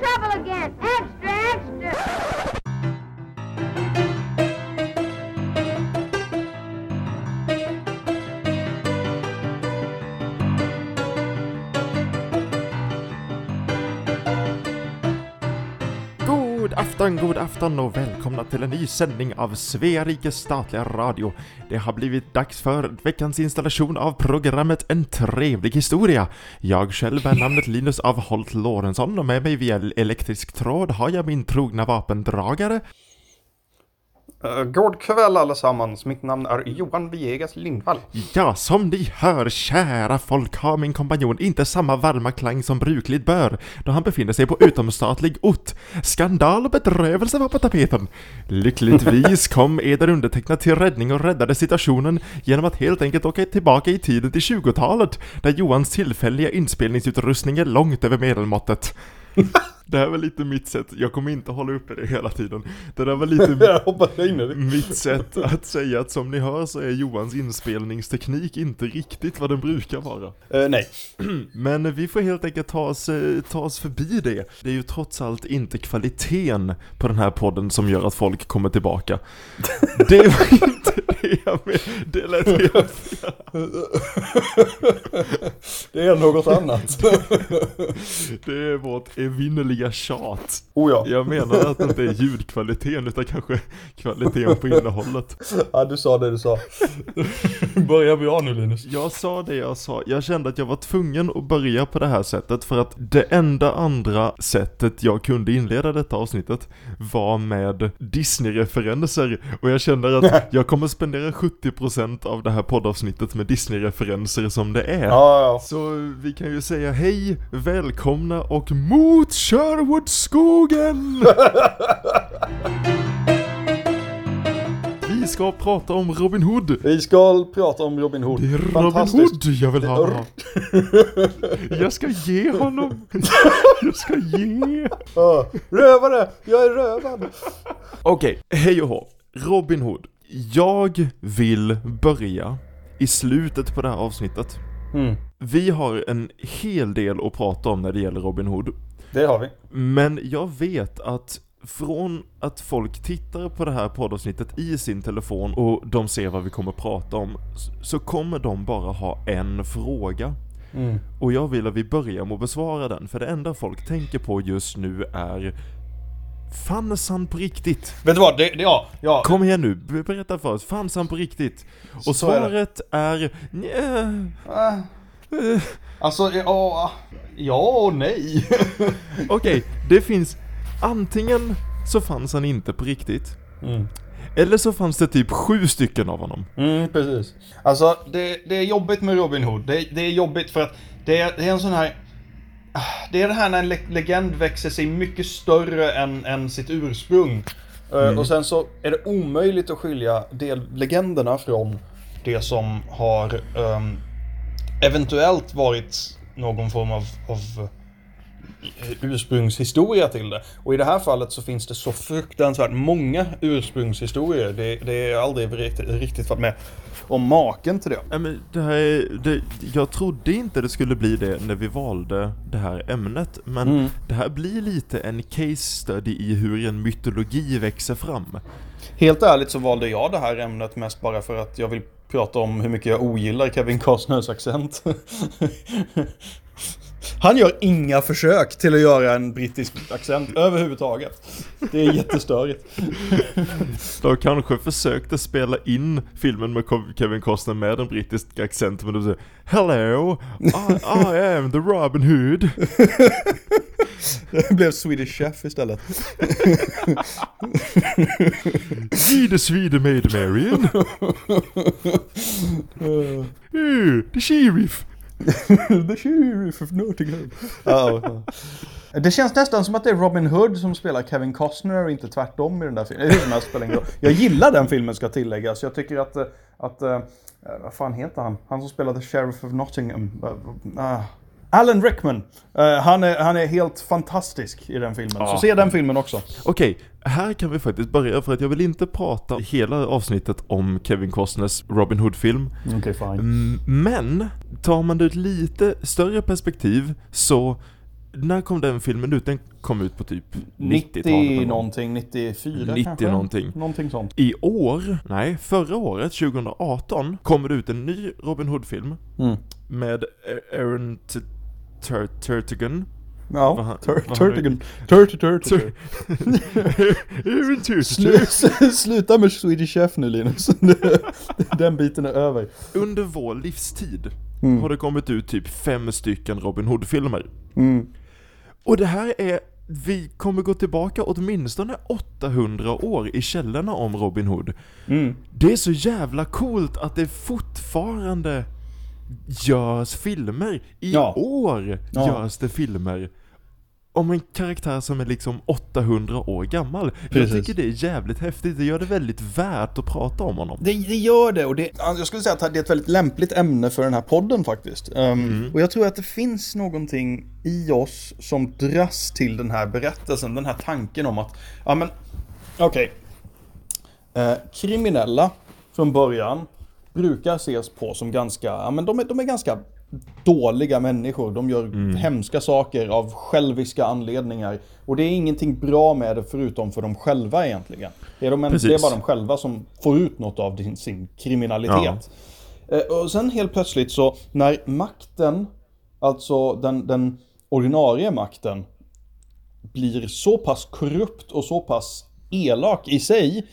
trouble again. Afton, god afton och välkomna till en ny sändning av Svea rikes statliga radio. Det har blivit dags för veckans installation av programmet En trevlig historia. Jag själv är namnet Linus av Holt Lorentzon och med mig via elektrisk tråd har jag min trogna vapendragare. Uh, god kväll allesammans, mitt namn är Johan Viegas Lindvall. Ja, som ni hör, kära folk, har min kompanjon inte samma varma klang som brukligt bör, då han befinner sig på utomstatlig ort. Skandal och bedrövelse var på tapeten. Lyckligtvis kom Eder undertecknad till räddning och räddade situationen genom att helt enkelt åka tillbaka i tiden till 20-talet, där Johans tillfälliga inspelningsutrustning är långt över medelmåttet. Det här var lite mitt sätt, jag kommer inte hålla uppe det hela tiden. Det där var lite mitt sätt att säga att som ni hör så är Johans inspelningsteknik inte riktigt vad den brukar vara. Eh, nej. Men vi får helt enkelt ta oss, eh, ta oss förbi det. Det är ju trots allt inte kvaliteten på den här podden som gör att folk kommer tillbaka. Det var inte det jag menade, det lät helt. Det är något annat. Det är vårt evinnerliga tjat. oh ja. Jag menar att det inte är ljudkvaliteten utan kanske kvaliteten på innehållet. ja, du sa det du sa. Börjar bra nu Linus. Jag sa det jag sa, jag kände att jag var tvungen att börja på det här sättet för att det enda andra sättet jag kunde inleda detta avsnittet var med Disney-referenser och jag känner att jag kommer spendera 70% av det här poddavsnittet med Disney-referenser som det är. Ja, ja. Så vi kan ju säga hej, välkomna och mot Sherwoodskogen! Vi ska prata om Robin Hood. Vi ska prata om Robin Hood. Det är Robin. Hood jag vill ha. Jag ska ge honom. Jag ska ge. Rövare! Jag är rövad! Okej, hej och hå. Robin Hood. Jag vill börja i slutet på det här avsnittet. Mm. Vi har en hel del att prata om när det gäller Robin Hood. Det har vi. Men jag vet att från att folk tittar på det här poddavsnittet i sin telefon och de ser vad vi kommer prata om så kommer de bara ha en fråga. Mm. Och jag vill att vi börjar med att besvara den, för det enda folk tänker på just nu är Fanns han på riktigt? Vet du vad? Det, det, ja, ja. Kom igen nu, be- berätta för oss, fanns han på riktigt? Och Så är svaret är nja, Äh, eh, Alltså, ja, ja och nej. Okej, det finns antingen så fanns han inte på riktigt Mm. Eller så fanns det typ sju stycken av honom Mm, precis. Alltså, det, det är jobbigt med Robin Hood. Det, det är jobbigt för att det är, det är en sån här... Det är det här när en le legend växer sig mycket större än, än sitt ursprung. Eh, Och sen så är det omöjligt att skilja dellegenderna från det som har ehm, eventuellt varit någon form av, av ursprungshistoria till det. Och i det här fallet så finns det så fruktansvärt många ursprungshistorier. Det, det är aldrig riktigt, riktigt varit med om maken till det. Men det här är, det, jag trodde inte det skulle bli det när vi valde det här ämnet Men Mm. det här blir lite en case study i hur en mytologi växer fram Helt ärligt så valde jag det här ämnet mest bara för att jag vill prata om hur mycket jag ogillar Kevin Costners accent. Han gör inga försök till att göra en brittisk accent överhuvudtaget. Det är jättestörigt. De kanske försökte spela in filmen med Kev- Kevin Costner med en brittisk accent men de säger Hello, I, I am the Robin Hood Det blev Swedish Chef istället. Gide Swede Maid Marian uh, The Sheriff The Sheriff of Nottingham. Ja, ja. Det känns nästan som att det är Robin Hood som spelar Kevin Costner och inte tvärtom i den där filmen. Jag gillar den filmen ska tilläggas. Jag tycker att, att eh, vad fan heter han? Han som spelade Sheriff of Nottingham. Ah. Alan Rickman. Eh, han, är, han är helt fantastisk i den filmen. Så Ja. se den filmen också. Okej, här kan vi faktiskt börja för att jag vill inte prata hela avsnittet om Kevin Costners Robin Hood-film. Okej, fine. Mm, Men, tar man det ett lite större perspektiv så när kom den filmen ut? Den kom ut på typ 90 90-talet. eller något. någonting, 94 90 kanske? någonting. Någonting sånt. I år, nej, förra året, 2018, kommer det ut en ny Robin Hood-film Mm. med Aaron Tur- Turtigan. Ja, Turtigan. Turtigan. Slu- Sluta med Swedish Chef nu Linus. Den biten är över. Under vår livstid Mm. har det kommit ut typ fem stycken Robin Hood-filmer. Mm. Och det här är, vi kommer gå tillbaka åtminstone 800 år i källorna om Robin Hood. Mm. Det är så jävla coolt att det fortfarande görs filmer. I Ja. år Ja. görs det filmer om en karaktär som är liksom 800 år gammal. Jag Precis. tycker det är jävligt häftigt, det gör det väldigt värt att prata om honom. Det, det gör det och det, jag skulle säga att det är ett väldigt lämpligt ämne för den här podden faktiskt. Um, Och jag tror att det finns någonting i oss som dras till den här berättelsen, den här tanken om att, ja men, okej. Eh, kriminella från början brukar ses på som ganska, ja men de är, de är ganska dåliga människor. De gör hemska saker av själviska anledningar. Och det är ingenting bra med det förutom för dem själva egentligen. Det är, de, det är bara de själva som får ut något av din, sin kriminalitet. Eh, Och sen helt plötsligt så när makten, alltså den, den ordinarie makten, blir så pass korrupt och så pass elak i sig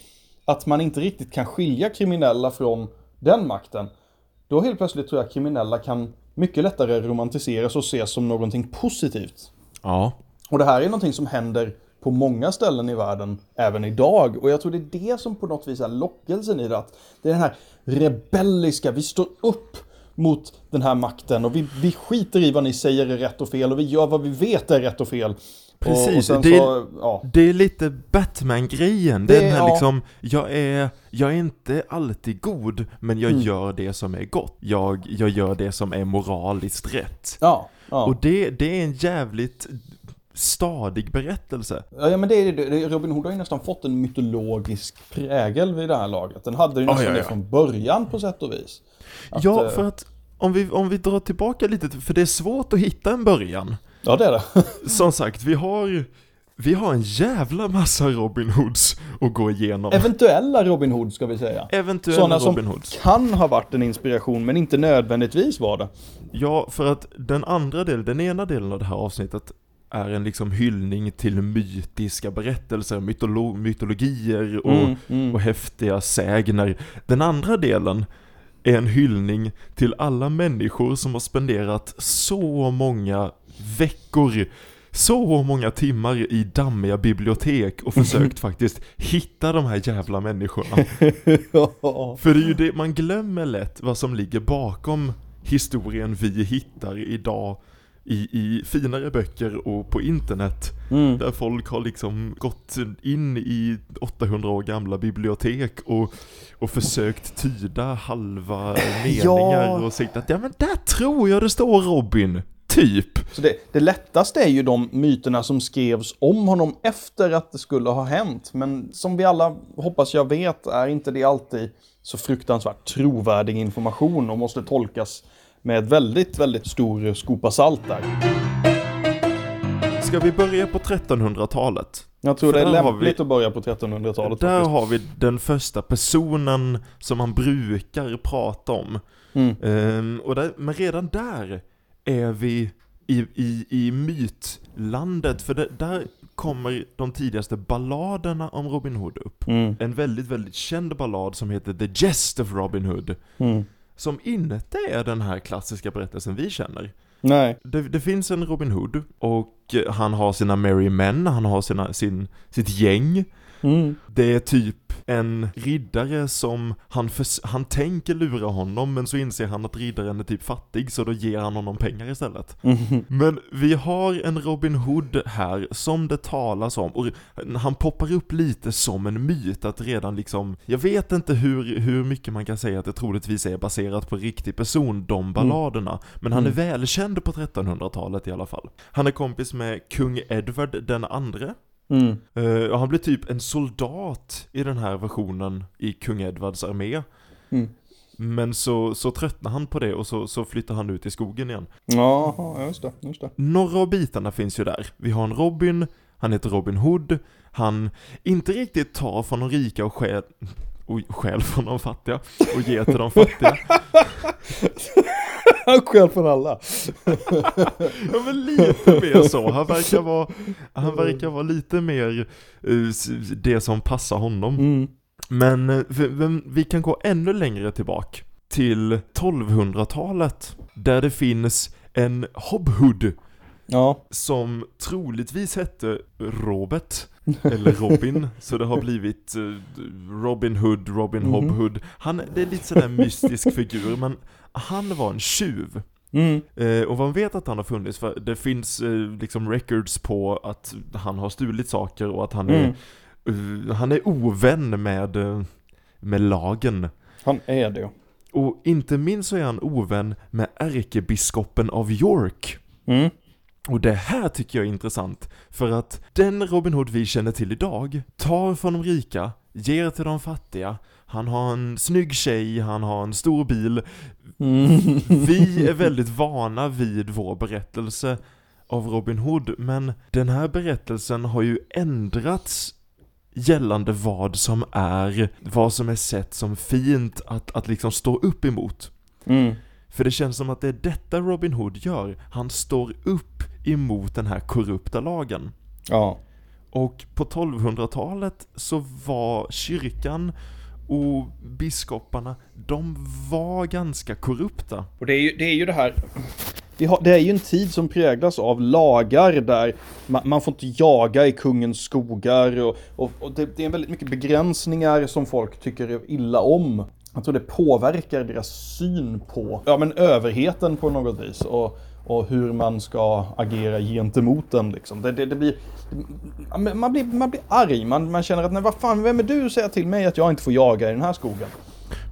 att man inte riktigt kan skilja kriminella från den makten. Då helt plötsligt tror jag kriminella kan mycket lättare romantiseras och ses som någonting positivt. Ja. Och det här är någonting som händer på många ställen i världen även idag. Och jag tror det är det som på något vis är lockelsen i det. Att det är den här rebelliska, vi står upp mot den här makten och vi, vi skiter i vad ni säger är rätt och fel och vi gör vad vi vet är rätt och fel. Och, och Precis, sen det är- så, ja. Det är lite Batman-grejen. Det Det- den här ja. liksom, jag är, jag är inte alltid god, men jag gör det som är gott. Jag, jag gör det som är moraliskt rätt. Ja, ja. Och det, det är en jävligt stadig berättelse. Ja men det är det, Robin Hood har ju nästan fått en mytologisk prägel vid det här laget. Den hade ju Ja, nästan ja, det ja. från början på sätt och vis. Att, ja, eh, för att om vi, om vi drar tillbaka lite, för det är svårt att hitta en början. Ja det är det. Som sagt, vi har, vi har en jävla massa Robin Hoods att gå igenom. Eventuella Robin Hood ska vi säga. Eventuella Sådana Robin som Hoods. kan ha varit en inspiration men inte nödvändigtvis var det. Ja, för att den andra delen, den ena delen av det här avsnittet är en liksom hyllning till mytiska berättelser, mytolo mytologier och, Mm, mm. och häftiga sägner. Den andra delen är en hyllning till alla människor som har spenderat så många veckor så många timmar i dammiga bibliotek och försökt faktiskt hitta de här jävla människorna. ja. För det är ju det, man glömmer lätt vad som ligger bakom historien vi hittar idag i, i finare böcker och på internet. Mm. Där folk har liksom gått in i 800 år gamla bibliotek och, och försökt tyda halva meningar och sagt att ja men där tror jag det står Robin. Typ. Så det, det lättaste är ju de myterna som skrevs om honom efter att det skulle ha hänt. Men som vi alla hoppas jag vet är inte det alltid så fruktansvärt trovärdig information och måste tolkas med ett väldigt, väldigt stor skopa salt där. Ska vi börja på 1300-talet? Jag tror För det är lämpligt vi- att börja på 1300-talet Där faktiskt. har vi den första personen som man brukar prata om. Mm. Ehm, och där, men redan där är vi i, i, i mytlandet, för det, där kommer de tidigaste balladerna om Robin Hood upp. Mm. En väldigt, väldigt känd ballad som heter The Jest of Robin Hood. Mm. Som inte är den här klassiska berättelsen vi känner. Nej. Det, det finns en Robin Hood och han har sina merry men, han har sina, sin, sitt gäng. Mm. Det är typ en riddare som han, förs- han tänker lura honom men så inser han att riddaren är typ fattig så då ger han honom pengar istället. Mm. Men vi har en Robin Hood här som det talas om och han poppar upp lite som en myt att redan liksom Jag vet inte hur, hur mycket man kan säga att det troligtvis är baserat på riktig person, de balladerna. Men han är välkänd på 1300-talet i alla fall. Han är kompis med kung Edward den andre. Mm. Och han blir typ en soldat i den här versionen i kung Edwards armé. Mm. Men så, så tröttnar han på det och så, så flyttar han ut i skogen igen. Ja, just det, just det. Några av bitarna finns ju där. Vi har en Robin, han heter Robin Hood, han inte riktigt tar från de rika och stjäl, och stjäl från de fattiga och ger till de fattiga. Han skäl från alla. Ja men lite mer så, han verkar vara, han verkar vara lite mer eh, det som passar honom. Mm. Men eh, vi, kan gå ännu längre tillbaka till 1200-talet där det finns en Hobhood Ja, som troligtvis hette Robert eller Robin, så det har blivit eh, Robin Hood, Robin Mhm. Hobhood. Han, det är lite sådär mystisk figur, men han var en tjuv. mm. Eh, och man vet att han har funnits, för det finns eh, liksom records på att han har stulit saker och att han är, Mm. eh, han är ovän med, eh, med lagen. Han är det. Och inte minst så är han ovän med ärkebiskopen av York. Mm. Och det här tycker jag är intressant, för att den Robin Hood vi känner till idag tar från de rika, ger till de fattiga, han har en snygg tjej, han har en stor bil. Mm. Vi är väldigt vana vid vår berättelse av Robin Hood, men den här berättelsen har ju ändrats gällande vad som är, vad som är sett som fint att, att liksom stå upp emot. Mm. För det känns som att det är detta Robin Hood gör. Han står upp emot den här korrupta lagen. Ja. Och på 1200-talet så var kyrkan och biskoparna, de var ganska korrupta. Och det är ju det, är ju det här. Det är ju en tid som präglas av lagar där man, får inte jaga i kungens skogar och, och, och det, det är väldigt mycket begränsningar som folk tycker illa om. Jag tror det påverkar deras syn på ja, men överheten på något vis och, och hur man ska agera gentemot den. Liksom. Det, det, det blir, man, blir, man blir arg, man, man känner att nej, vad fan, vem är du att säga till mig att jag inte får jaga i den här skogen?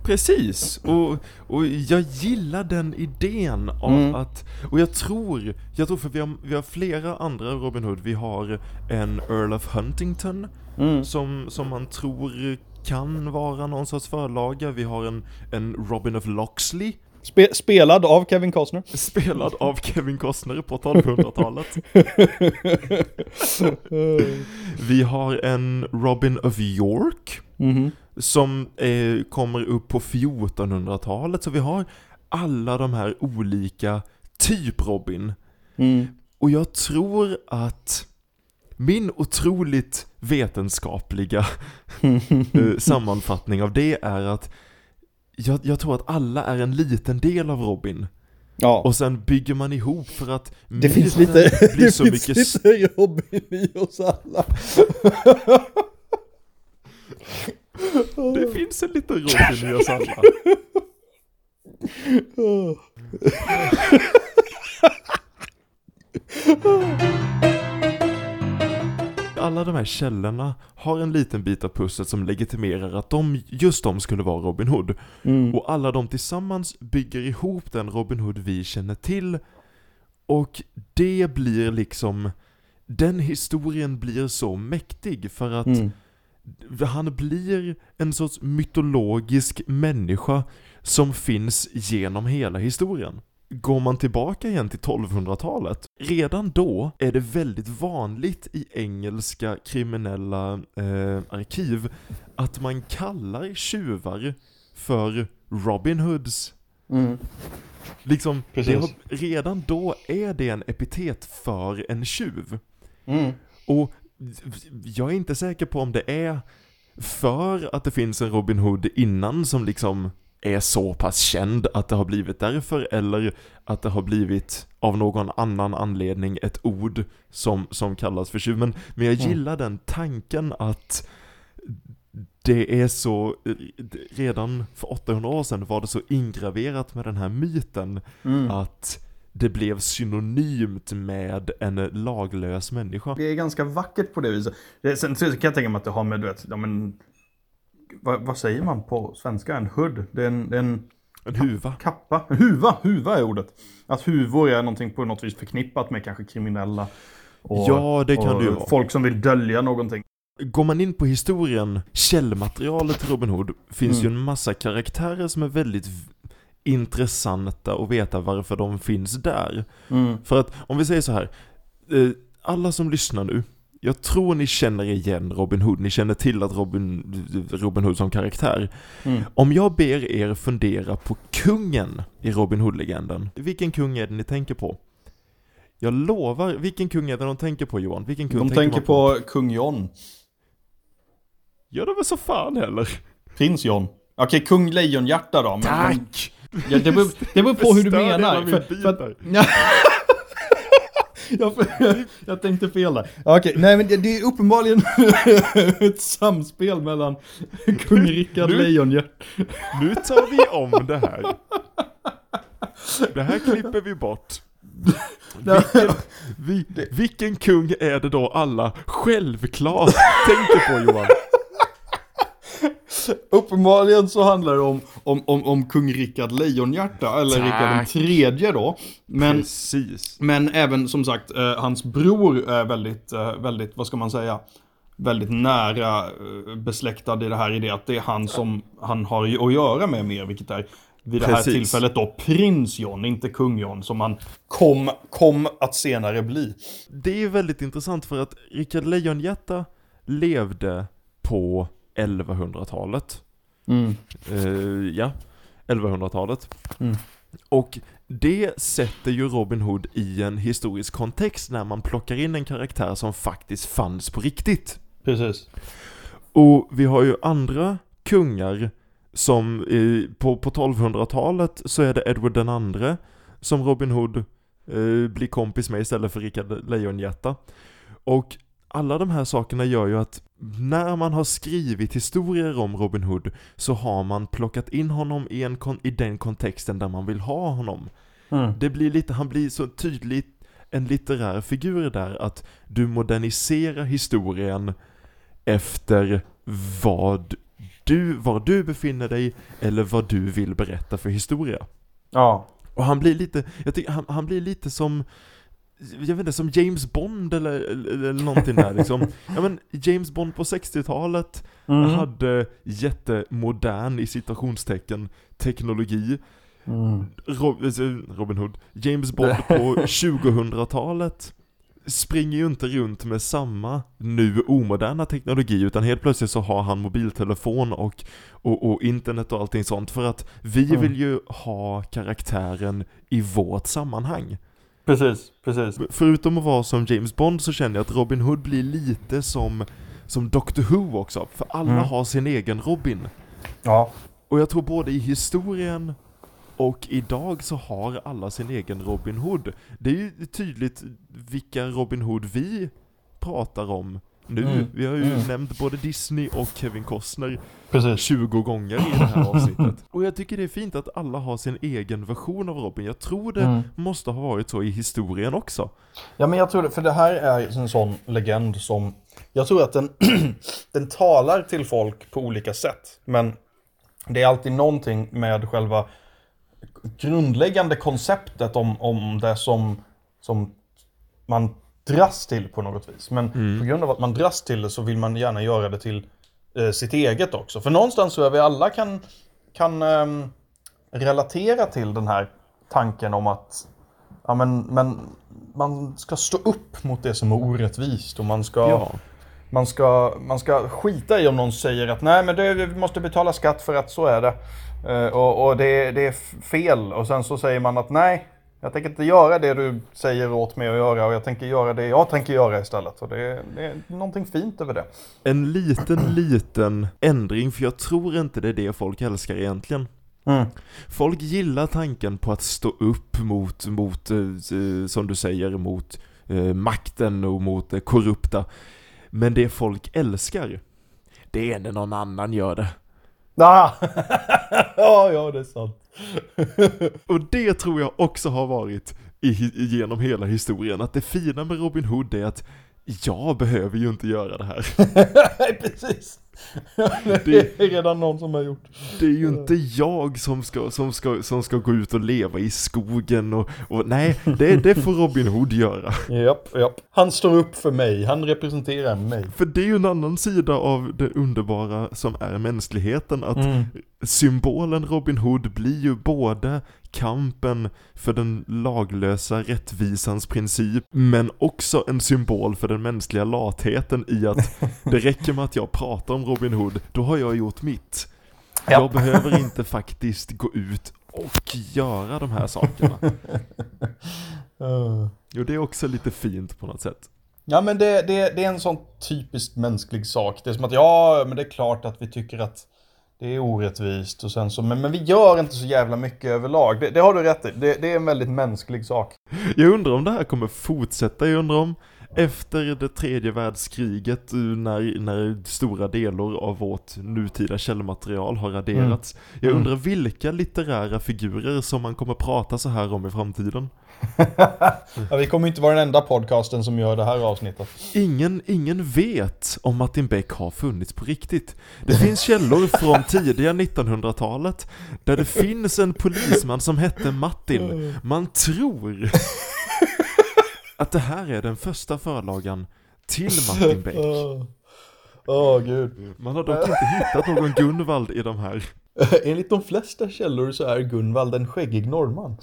Precis, och, och jag gillar den idén av Mm. att, och jag tror, jag tror för vi har, vi har flera andra Robin Hood, vi har en Earl of Huntington Mm. som, som man tror kan vara någon sorts förlaga, vi har en, en Robin of Loxley Spe, spelad av Kevin Costner. spelad av Kevin Costner på 1200-talet. Vi har en Robin of York Mhm. som eh, kommer upp på 1400-talet, så vi har alla de här olika typ Robin. Mm. Och jag tror att min otroligt vetenskapliga eh, sammanfattning av det är att jag, jag tror att alla är en liten del av Robin. Ja. Och sen bygger man ihop för att Det finns lite, blir det så finns mycket lite Robin i oss alla. Det finns en liten Robin i oss alla. Alla de här källorna har en liten bit av pusslet som legitimerar att de, just de skulle vara Robin Hood. Mm. Och alla de tillsammans bygger ihop den Robin Hood vi känner till. Och det blir liksom, den historien blir så mäktig för att Mm. han blir en sorts mytologisk människa som finns genom hela historien. Går man tillbaka igen till 1200-talet, redan då är det väldigt vanligt i engelska kriminella eh, arkiv att man kallar tjuvar för Robin Hoods. Mm. Liksom, har, redan då är det en epitet för en tjuv. Mm. Och jag är inte säker på om det är för att det finns en Robin Hood innan som liksom är så pass känd att det har blivit därför eller att det har blivit av någon annan anledning ett ord som, som kallas för tjuv. Men, men jag Mm. gillar den tanken att det är så, redan för 800 år sedan var det så ingraverat med den här myten Mm. att det blev synonymt med en laglös människa. Det är ganska vackert på det viset. Det, sen så kan jag tänka mig att det har med, du vet, ja men... Vad, vad säger man på svenska? En hood? Det är en, det är en En huva. kappa? En huva! Huva är ordet. Att huvor är någonting på något vis förknippat med kanske kriminella. Och, Ja, det kan och ju vara. Folk som vill dölja någonting. Går man in på historien, källmaterialet till Robin Hood, finns Mm. ju en massa karaktärer som är väldigt intressanta att veta varför de finns där. Mm. För att, om vi säger så här, eh, alla som lyssnar nu, jag tror ni känner igen Robin Hood, ni känner till att Robin, Robin Hood som karaktär. Mm. Om jag ber er fundera på kungen i Robin Hood-legenden, vilken kung är det ni tänker på? Jag lovar, vilken kung är det de tänker på Johan? Vilken kung De tänker man på kung John. Gör de väl så fan heller? Prins John. Okej, kung Lejonhjärta då. Men, men, Tack! ja, det, beror, det beror på hur du menar. För, för. jag, jag tänkte fel där. Okej, nej men det, det är uppenbarligen ett samspel mellan kung Rickard Lejonhjärta. Nu tar vi om det här. Det här klipper vi bort. Vilken, vi, vilken kung är det då alla självklart tänker på Johan? Uppenbarligen så handlar det om, om, om, om kung Rickard Lejonhjärta, eller Tack. Rickard den tredje då. Men, Precis. men även som sagt, eh, hans bror är väldigt, eh, väldigt, vad ska man säga? Väldigt nära eh, besläktad i det här i det att det är han som han har att göra med mer, vilket är vid det här Precis. tillfället då prins John, inte kung John, som han kom, kom att senare bli. Det är väldigt intressant för att Rickard Lejonhjärta levde på 1100-talet. Eh, ja, 1100-talet. Mm. Och det sätter ju Robin Hood i en historisk kontext när man plockar in en karaktär som faktiskt fanns på riktigt. Precis. Och vi har ju andra kungar som eh, på, på 1200-talet så är det Edward den andre som Robin Hood eh, blir kompis med istället för Rickard Lejonhjärta. Och alla de här sakerna gör ju att när man har skrivit historier om Robin Hood så har man plockat in honom i, en i den kontexten där man vill ha honom. Mm. Det blir lite, han blir så tydligt en litterär figur där att du moderniserar historien efter vad du, var du befinner dig eller vad du vill berätta för historia. Ja. Och han blir lite, jag tycker han, han blir lite som jag vet inte, som James Bond eller, eller, någonting där liksom. Ja men James Bond på 60-talet Mm. hade jättemodern i citationstecken teknologi. Mm. Eh, Robin Hood, James Bond på 2000-talet springer ju inte runt med samma nu omoderna teknologi utan helt plötsligt så har han mobiltelefon och, och, och internet och allting sånt för att vi Mm. vill ju ha karaktären i vårt sammanhang. Precis, precis. Förutom att vara som James Bond så känner jag att Robin Hood blir lite som, som Doctor Who också, för alla Mm. har sin egen Robin. Ja. Och jag tror både i historien och idag så har alla sin egen Robin Hood. Det är ju tydligt vilka Robin Hood vi pratar om nu. Mm, Vi har ju mm. nämnt både Disney och Kevin Costner Precis. 20 gånger i det här avsnittet. Och jag tycker det är fint att alla har sin egen version av Robin. Jag tror det Mm. måste ha varit så i historien också. Ja men jag tror det, för det här är en sån legend som Jag tror att den, den talar till folk på olika sätt Men Det är alltid någonting med själva Grundläggande konceptet om, om det som Som Man dras till på något vis Men på grund av att man dras till det så vill man gärna göra det till eh, Sitt eget också För någonstans tror jag vi alla kan Kan ehm, Relatera till den här Tanken om att Ja men, men man ska stå upp mot det som är orättvist och man ska, Ja. man ska, man ska skita i om någon säger att nej men det, vi måste betala skatt för att så är det. Eh, och och det, det är fel och sen så säger man att nej, jag tänker inte göra det du säger åt mig att göra och jag tänker göra det jag tänker göra istället. Och det, det är någonting fint över det. En liten, liten ändring, för jag tror inte det är det folk älskar egentligen. Mm. Folk gillar tanken på att stå upp mot, mot eh, eh, som du säger, mot eh, makten och mot det korrupta. Men det folk älskar, det är när någon annan gör det. Ah! ja, ja, det är sant. Och det tror jag också har varit i, genom hela historien, att det fina med Robin Hood är att jag behöver ju inte göra det här. Precis. Det är redan någon som har gjort. Det är ju inte jag som ska, som ska, som ska gå ut och leva i skogen och, och nej, det, det får Robin Hood göra. Japp, japp. Han står upp för mig, han representerar mig. För det är ju en annan sida av det underbara som är mänskligheten, att Mm. symbolen Robin Hood blir ju både kampen för den laglösa rättvisans princip, men också en symbol för den mänskliga latheten i att det räcker med att jag pratar om Robin Hood, då har jag gjort mitt. Ja. Jag behöver inte faktiskt gå ut och göra de här sakerna. Jo, det är också lite fint på något sätt. Ja men det, det, det är en sån typiskt mänsklig sak. Det är som att ja, men det är klart att vi tycker att det är orättvist och sen så, men, men vi gör inte så jävla mycket överlag. Det, det har du rätt i. Det, det är en väldigt mänsklig sak. Jag undrar om det här kommer fortsätta, jag undrar om efter det tredje världskriget, eh, när, när stora delar av vårt nutida källmaterial har raderats. Jag Mm. undrar vilka litterära figurer som man kommer prata så här om i framtiden. Ja, vi kommer inte vara den enda podcasten som gör det här avsnittet. Ingen, ingen vet om Martin Beck har funnits på riktigt. Det finns källor från tidiga 1900-talet där det finns en polisman som hette Martin. Man tror att det här är den första förlagan till Martin Beck. Åh Åh, gud. Man har dock inte hittat någon Gunvald i de här. Enligt de flesta källor så är Gunvald en skäggig norrman.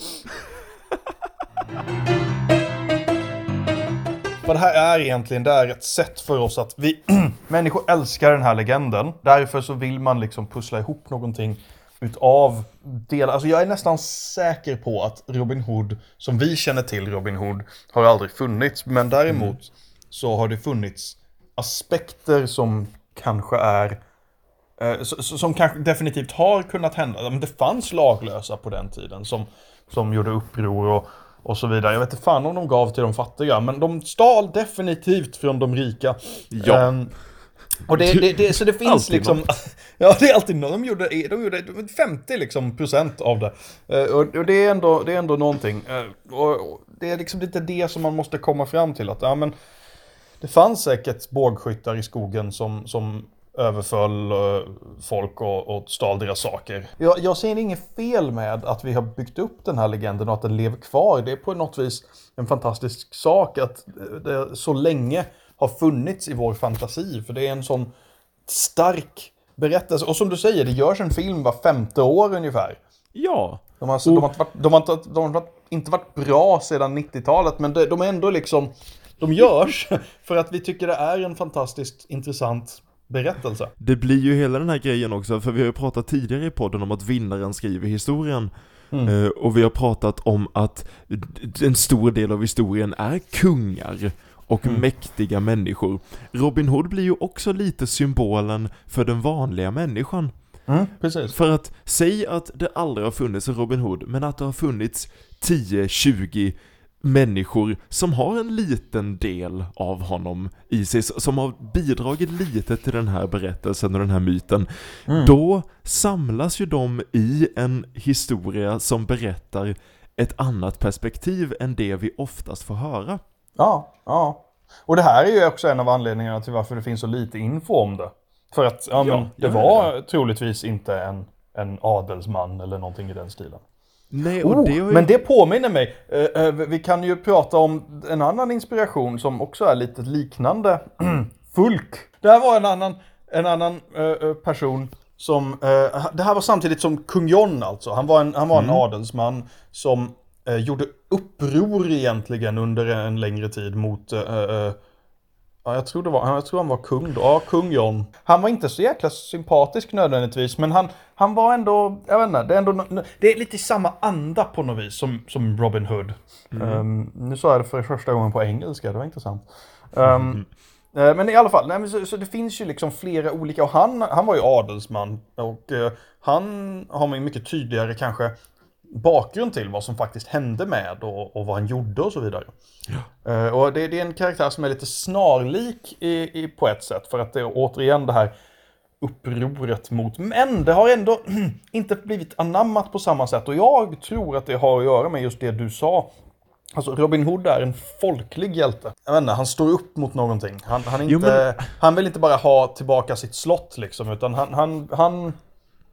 Vad det här är egentligen, det är ett sätt för oss att vi människor älskar den här legenden. Därför så vill man liksom pussla ihop någonting utav delar. Alltså jag är nästan säker på att Robin Hood, som vi känner till Robin Hood, har aldrig funnits. Men däremot så har det funnits aspekter som kanske är Eh, som kanske definitivt har kunnat hända. Men det fanns laglösa på den tiden som, som gjorde uppror och, och så vidare. Jag vet inte fan om de gav till de fattiga, men de stal definitivt från de rika. Ja. Ehm, och det, det, det, så det finns Alltid liksom... Ja, det är alltid något. De gjorde, de gjorde 50 liksom procent av det. Eh, och, det är ändå, det är ändå någonting. Och, och det är liksom lite det som man måste komma fram till. Att, ja, men, det fanns säkert bågskyttar i skogen som, som överföll eh, folk och, och stal deras saker. Jag, jag ser inget fel med att vi har byggt upp den här legenden och att den lever kvar. Det är på något vis en fantastisk sak att eh, det så länge har funnits i vår fantasi. För det är en sån stark berättelse. Och som du säger, det görs en film var femte år ungefär. Ja, De har, alltså, de har, inte, varit, de har, inte, de har inte varit bra sedan 90-talet, men de, de är ändå liksom... De görs för att vi tycker det är en fantastiskt intressant berättelse. det blir ju hela den här grejen också, för vi har ju pratat tidigare i podden om att vinnaren skriver historien. Eh, och vi har pratat om att en stor del av historien är kungar och mäktiga människor. Robin Hood blir ju också lite symbolen för den vanliga människan. Precis. För att, säg att det aldrig har funnits en Robin Hood, men att det har funnits 10-20 människor som har en liten del av honom i sig, som har bidragit lite till den här berättelsen och den här myten. Då samlas ju de i en historia som berättar ett annat perspektiv än det vi oftast får höra. Ja, ja. Och det här är ju också en av anledningarna till varför det finns så lite info om det. För att ja, men, Ja, det ja, var troligtvis inte en, en adelsman eller någonting i den stilen. Nej, och Oh, det ju... Men det påminner mig. Eh, eh, vi kan ju prata om en annan inspiration som också är lite liknande. Fulk. Det här var en annan, en annan eh, person som... det här var samtidigt som kung John alltså. Han var en, han var en adelsman som gjorde uppror egentligen under en längre tid mot... Ja, jag tror, det var, jag tror han var kung då. Ja, kung John. Han var inte så jäkla sympatisk nödvändigtvis, men han, han var ändå, jag vet inte, det är, ändå, det är lite samma anda på något vis som, som Robin Hood. Ehm, nu sa jag det för första gången på engelska, det var intressant. Ehm, eh, men i alla fall, nej, så, så det finns ju liksom flera olika, och han, han var ju adelsman, och eh, han har man ju mycket tydligare kanske bakgrund till vad som faktiskt hände med och, och vad han gjorde och så vidare. Eh, och det, det är en karaktär som är lite snarlik i, i, på ett sätt, för att det är återigen det här upproret mot Men det har ändå inte blivit anammat på samma sätt och jag tror att det har att göra med just det du sa Alltså Robin Hood är en folklig hjälte. Jag vet inte, han står upp mot någonting. Han, han, är Jo, inte, men- han vill inte bara ha tillbaka sitt slott liksom, utan han, han, han,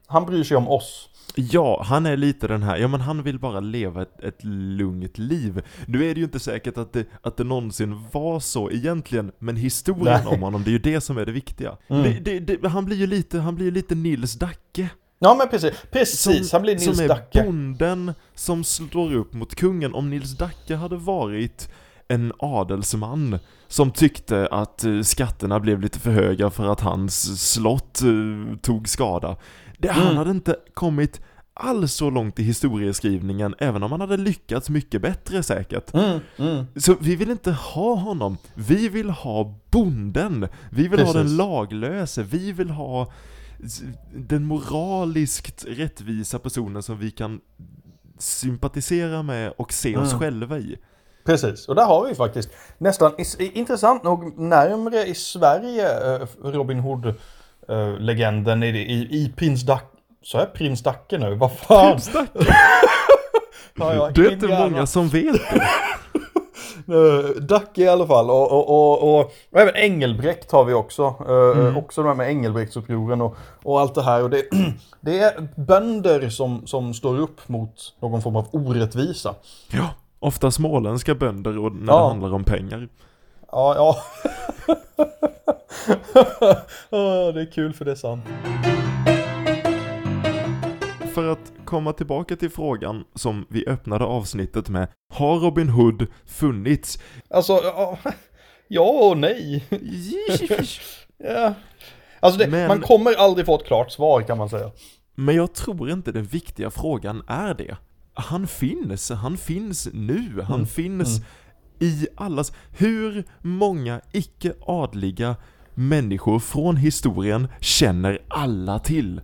han bryr sig om oss. Ja, han är lite den här, ja men han vill bara leva ett, ett lugnt liv. Nu är det ju inte säkert att det, att det någonsin var så egentligen, men historien Nej. om honom, det är ju det som är det viktiga. Mm. Det, det, det, han blir ju lite, han blir lite Nils Dacke. Ja men precis, precis. han blir Nils som är Dacke. bonden som slår upp mot kungen. Om Nils Dacke hade varit en adelsman som tyckte att eh, skatterna blev lite för höga för att hans slott eh, tog skada. Det, Han Mm. hade inte kommit alls så långt i historieskrivningen, även om han hade lyckats mycket bättre säkert. Mm, mm. Så vi vill inte ha honom, vi vill ha bonden, vi vill ha Precis. den laglöse, vi vill ha den moraliskt rättvisa personen som vi kan sympatisera med och se oss Mm. själva i. Precis, och där har vi faktiskt nästan, intressant nog, närmre i Sverige eh, Robin Hood-legenden i, i, i Prins Dacke. Så är Prins Dacke nu? Vad fan? Ja, ja, Det är inte hjärna. många som vet det. Uh, Dacke i alla fall och, och, och, och, och även Engelbrekt har vi också. Eh, Mm. Också de här med Engelbrektsupproren och, och allt det här. Och det, det är bönder som, som står upp mot någon form av orättvisa. Ja, ofta småländska bönder och när Ja. det handlar om pengar. Ja, ja. Det är kul för det är sant. För att komma tillbaka till frågan som vi öppnade avsnittet med. Har Robin Hood funnits? Alltså, ja, och nej. Ja. Alltså det, Men- man kommer aldrig få ett klart svar kan man säga. Men jag tror inte den viktiga frågan är det. Han finns, han finns nu, han Mm, finns i allas... Hur många icke-adliga människor från historien känner alla till?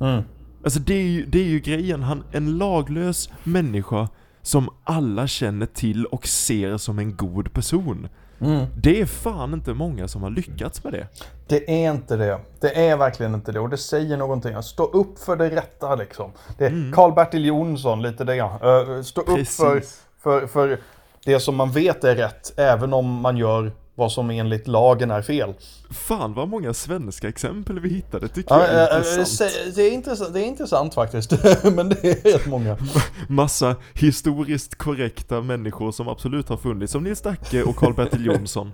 Mm. Alltså det är ju, det är ju grejen, han, en laglös människa som alla känner till och ser som en god person. Mm. Det är fan inte många som har lyckats med det. Det är inte det. Det är verkligen inte det. Och det säger någonting. Stå upp för det rätta liksom. Det är Karl-Bertil Jonsson, lite det. Uh, stå upp Precis. för, för, för det som man vet är rätt. Även om man gör vad som enligt lagen är fel. Fan vad många svenska exempel vi hittade tycker Ja, jag är eh, intressant. det, är intressant det är intressant faktiskt. Men det är rätt många. Massa historiskt korrekta människor som absolut har funnits, som Nils Dacke och Karl-Bertil Jonsson.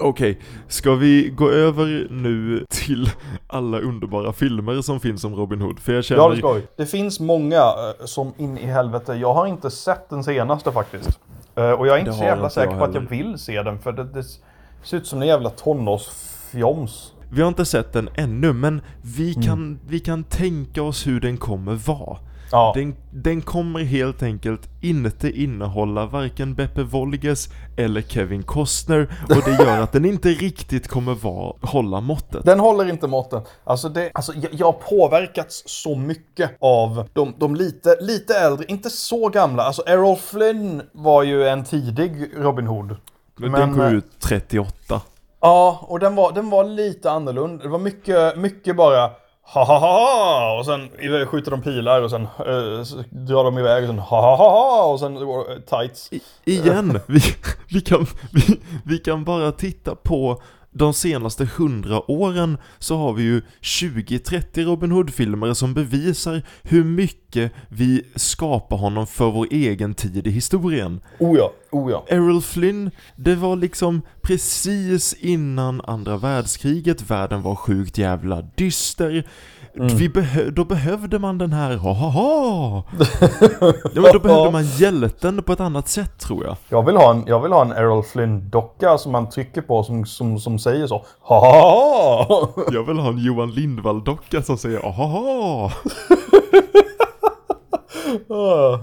Okej, ska vi gå över nu till alla underbara filmer som finns om Robin Hood? För jag känner... Ja, det ska vi. Det finns många eh, som in i helvete. Jag har inte sett den senaste faktiskt. Eh, Och jag är inte Det så jävla säker på att jag vill se den. För det, det ser ut som en jävla tonårsfjoms. Vi har inte sett den ännu, men vi Mm. kan, vi kan tänka oss hur den kommer vara. Ja. Den, den kommer helt enkelt inte innehålla varken Beppe Wolges eller Kevin Costner och det gör att den inte riktigt kommer vara, hålla måttet. Den håller inte måtten. Alltså, det, alltså jag, jag har påverkats så mycket av de, de lite, lite äldre, inte så gamla. Alltså Errol Flynn var ju en tidig Robin Hood. den men, kom eh, ut 38. Ja, och den var, den var lite annorlunda. Det var mycket, mycket bara ha ha ha och sen skjuter de pilar och sen eh, drar de iväg och sen ha ha ha och sen uh, tights. I, igen, vi, vi, kan, vi, vi kan bara titta på de senaste hundra åren så har vi ju 20-30 Robin Hood-filmer som bevisar hur mycket vi skapar honom för vår egen tid i historien. Oh ja, oh ja. Errol Flynn, det var liksom precis innan andra världskriget, världen var sjukt jävla dyster. Vi behö- då behövde man den här ha ha ha ja, men Då behövde man hjälten på ett annat sätt tror jag. Jag vill ha en, jag vill ha en Errol Flynn-docka som man trycker på som, som, som säger så. Ha ha ha! Jag vill ha en Johan Lindvall-docka som säger ahaha.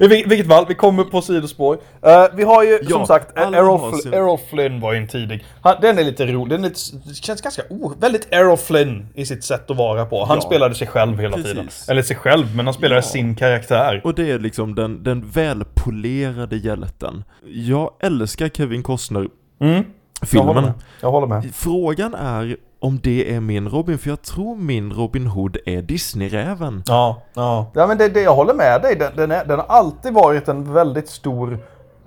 I vil- vilket fall, vi kommer på sidospår. Eh, vi har ju Ja, som sagt, Errol, Fl- Errol Flynn var ju en tidig. Han, den är lite rolig, den lite, känns ganska, oh, väldigt Errol Flynn i sitt sätt att vara på. Han Ja. spelade sig själv hela Precis. tiden. Eller sig själv, men han spelade Ja. sin karaktär. Och det är liksom den, den välpolerade hjälten. Jag älskar Kevin Costner. Mm. Jag håller filmen. med. Jag håller med. Frågan är om det är min Robin, för jag tror min Robin Hood är Disney-räven. Ja, ja. ja men det, det, jag håller med dig. Den, den, är, den har alltid varit en väldigt stor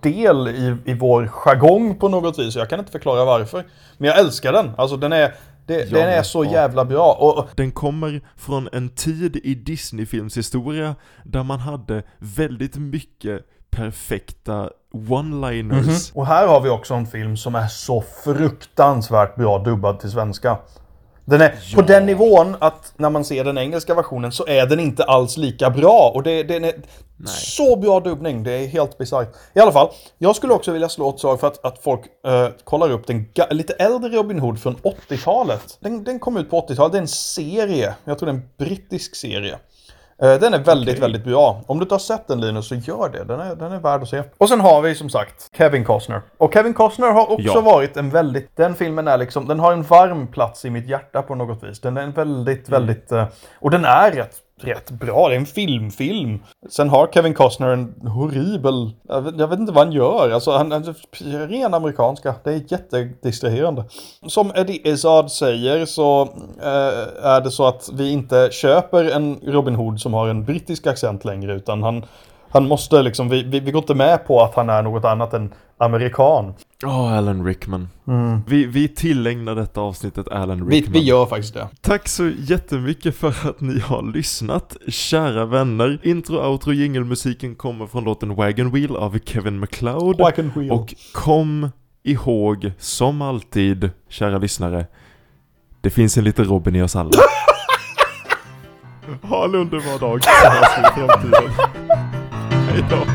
del i, i vår jargong på något vis. Jag kan inte förklara varför. Men jag älskar den. Alltså den är, det, den är så ja. jävla bra. Och, Den kommer från en tid i Disney-films historia där man hade väldigt mycket perfekta one-liners. Och här har vi också en film som är så fruktansvärt bra dubbad till svenska. Den är på den nivån att när man ser den engelska versionen så är den inte alls lika bra. Och det, den är så bra dubbning, det är helt bisarrt. I alla fall, jag skulle också vilja slå ett slag för att, att folk eh, kollar upp den lite äldre Robin Hood från 80-talet. Den, den kom ut på 80-talet, det är en serie. Jag tror det är en brittisk serie. Eh, Den är väldigt, väldigt bra. Om du inte har sett den Linus så gör det. Den är, den är värd att se. Och sen har vi som sagt Kevin Costner. Och Kevin Costner har också Ja. varit en väldigt... Den filmen är liksom... Den har en varm plats i mitt hjärta på något vis. Den är en väldigt, väldigt... eh, Och den är rätt, rätt bra. Det är en filmfilm. Sen har Kevin Costner en horribel... Jag vet, jag vet inte vad han gör. Alltså han är ren amerikanska. Det är jättedistraherande. Som Eddie Izzard säger så eh, är det så att vi inte köper en Robin Hood som har en brittisk accent längre utan han, han måste liksom, vi, vi, vi går inte med på att han är något annat än amerikan. Åh, Alan Rickman. Vi, vi tillägnar detta avsnittet Alan Mm. Vi, Rickman. vi gör faktiskt det. Tack så jättemycket för att ni har lyssnat, kära vänner. Intro, outro, jingelmusiken kommer från låten Wagon Wheel av Kevin MacLeod. Wagon wheel. Och kom ihåg, som alltid, kära lyssnare, det finns en liten Robin i oss alla. ha en underbar dag, så hörs vi i framtiden. ないよ。